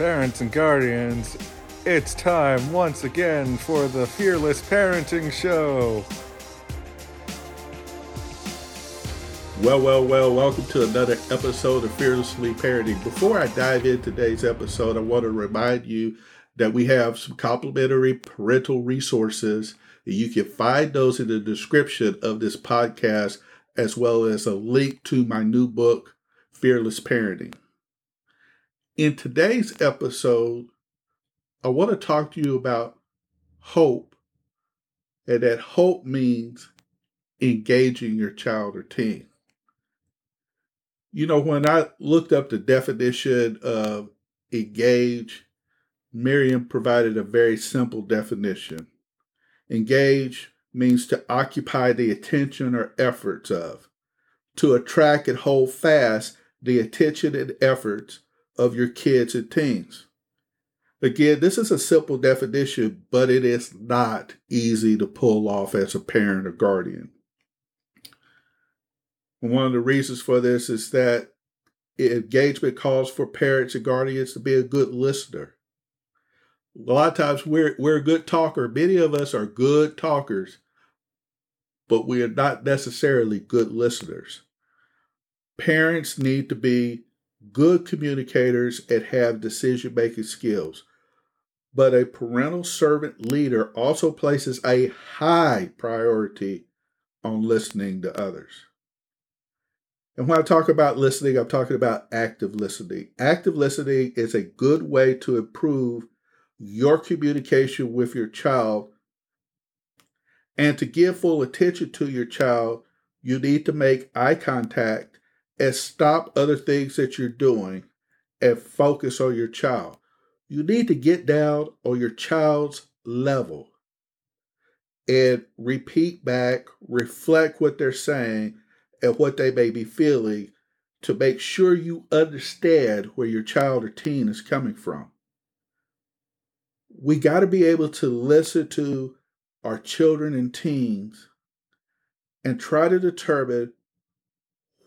Parents and guardians, it's time once again for the Fearless Parenting Show. Well, well, well, welcome to another episode of Fearlessly Parenting. Before I dive into today's episode, I want to remind you that we have some complimentary parental resources. You can find those in the description of this podcast, as well as a link to my new book, Fearless Parenting. In today's episode, I want to talk to you about hope, and that hope means engaging your child or teen. You know, when I looked up the definition of engage, Merriam provided a very simple definition. Engage means to occupy the attention or efforts of, to attract and hold fast the attention and efforts of your kids and teens. Again, this is a simple definition, but it is not easy to pull off as a parent or guardian. One of the reasons for this is that engagement calls for parents and guardians to be a good listener. A lot of times we're we're a good talker. Many of us are good talkers, but we are not necessarily good listeners. Parents need to be good communicators and have decision making skills. But a parental servant leader also places a high priority on listening to others. And when I talk about listening, I'm talking about active listening. Active listening is a good way to improve your communication with your child. And to give full attention to your child, you need to make eye contact and stop other things that you're doing and focus on your child. You need to get down on your child's level and repeat back, reflect what they're saying and what they may be feeling to make sure you understand where your child or teen is coming from. We got to be able to listen to our children and teens and try to determine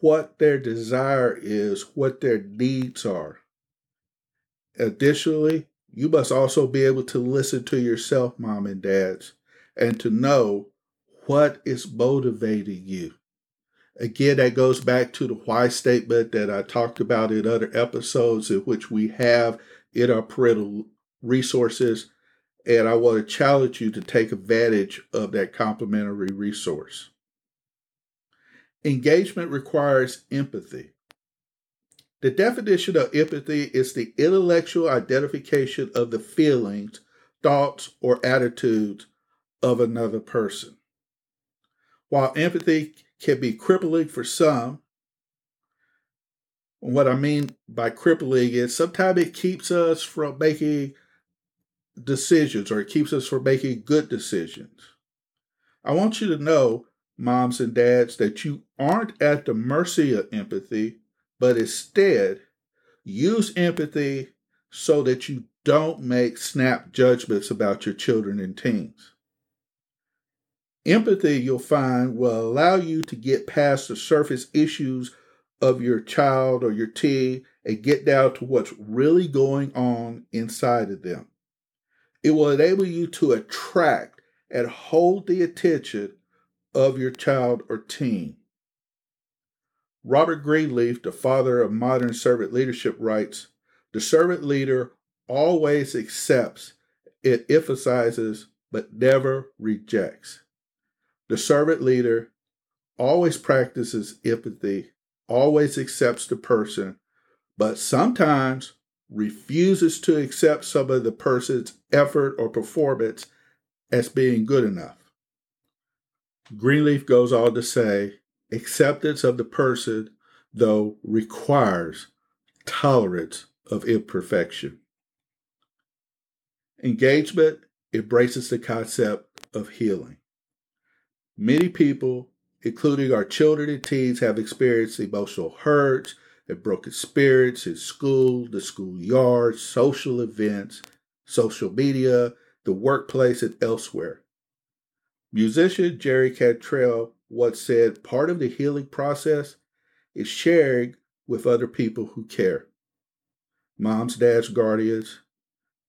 what their desire is, what their needs are. Additionally, you must also be able to listen to yourself, mom and dads, and to know what is motivating you. Again, that goes back to the why statement that I talked about in other episodes, in which we have in our parental resources. And I want to challenge you to take advantage of that complimentary resource. Engagement requires empathy. The definition of empathy is the intellectual identification of the feelings, thoughts, or attitudes of another person. While empathy can be crippling for some, what I mean by crippling is sometimes it keeps us from making decisions or it keeps us from making good decisions. I want you to know moms and dads, that you aren't at the mercy of empathy, but instead use empathy so that you don't make snap judgments about your children and teens. Empathy, you'll find, will allow you to get past the surface issues of your child or your teen and get down to what's really going on inside of them. It will enable you to attract and hold the attention of your child or teen. Robert Greenleaf, the father of modern servant leadership, writes The servant leader always accepts, it emphasizes, but never rejects. The servant leader always practices empathy, always accepts the person, but sometimes refuses to accept some of the person's effort or performance as being good enough. Greenleaf goes on to say acceptance of the person, though, requires tolerance of imperfection. Engagement embraces the concept of healing. Many people, including our children and teens, have experienced emotional hurts and broken spirits in school, the schoolyard, social events, social media, the workplace, and elsewhere. Musician Jerry Cantrell once said part of the healing process is sharing with other people who care. moms, dads, guardians,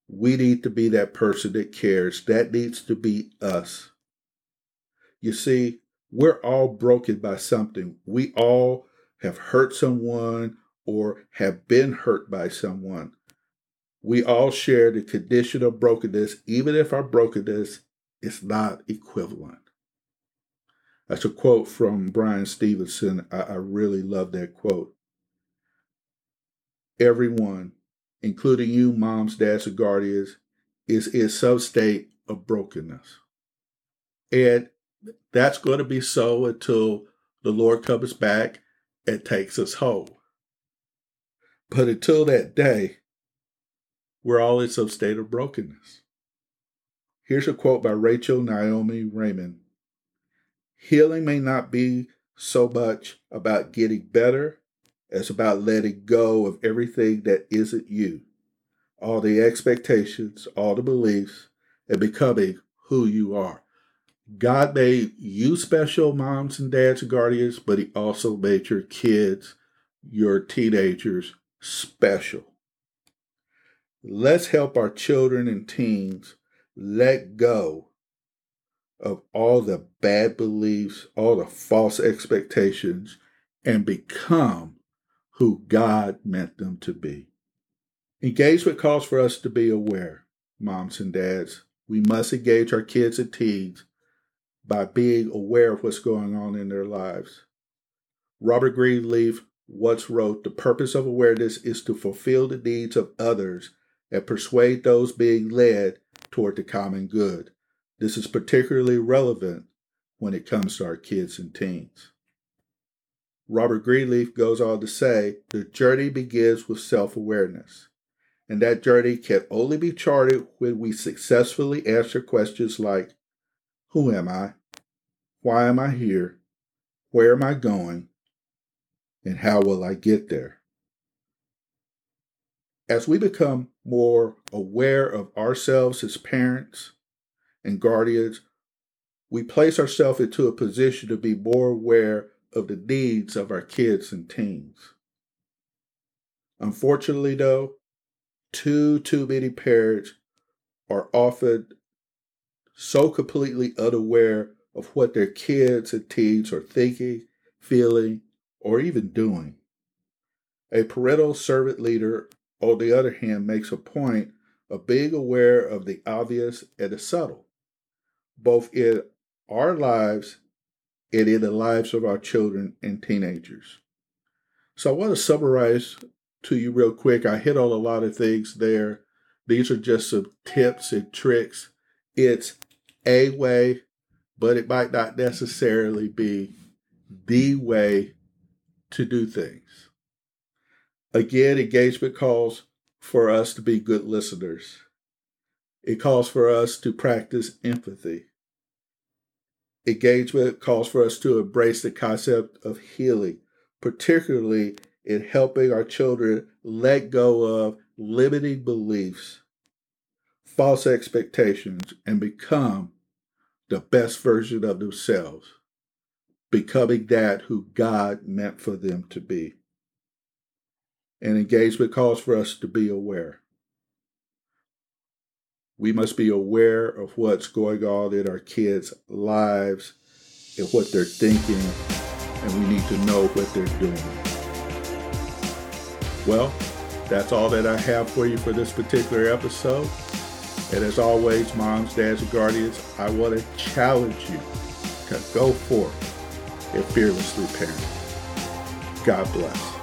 we need to be that person that cares. That needs to be us. You see, we're all broken by something. We all have hurt someone or have been hurt by someone. We all share the condition of brokenness, even if our brokenness is not equivalent. That's a quote from Bryan Stevenson. I, I really love that quote. Everyone, including you, moms, dads, and guardians, is in some state of brokenness. And that's going to be so until the Lord comes back and takes us home. But until that day, we're all in some state of brokenness. Here's a quote by Rachel Naomi Remen Healing may not be so much about getting better as about letting go of everything that isn't you, all the expectations, all the beliefs, and becoming who you are. God made you special, moms and dads and guardians, but He also made your kids, your teenagers special. Let's help our children and teens let go of all the bad beliefs, all the false expectations, and become who God meant them to be. Engagement calls for us to be aware, moms and dads. We must engage our kids and teens by being aware of what's going on in their lives. Robert Greenleaf once wrote The purpose of awareness is to fulfill the needs of others and persuade those being led toward the common good. This is particularly relevant when it comes to our kids and teens. Robert Greenleaf goes on to say the journey begins with self awareness, and that journey can only be charted when we successfully answer questions like Who am I? Why am I here? Where am I going? And how will I get there? As we become more aware of ourselves as parents and guardians, we place ourselves into a position to be more aware of the needs of our kids and teens. Unfortunately, though, too, too many parents are often so completely unaware of what their kids and teens are thinking, feeling, or even doing. A parental servant leader, on the other hand, makes a point of being aware of the obvious and the subtle, both in our lives and in the lives of our children and teenagers. So I want to summarize to you real quick. I hit on a lot of things there. These are just some tips and tricks. It's a way, but it might not necessarily be the way to do things. Again, engagement calls for us to be good listeners. It calls for us to practice empathy engagement calls for us to embrace the concept of healing, particularly in helping our children let go of limiting beliefs, false expectations, and become the best version of themselves, becoming that who God meant for them to be. And engagement calls for us to be aware. We must be aware of what's going on in our kids' lives and what they're thinking, and we need to know what they're doing. Well, that's all that I have for you for this particular episode. And as always, moms, dads, and guardians, I want to challenge you to go forth and fearlessly parent. God bless.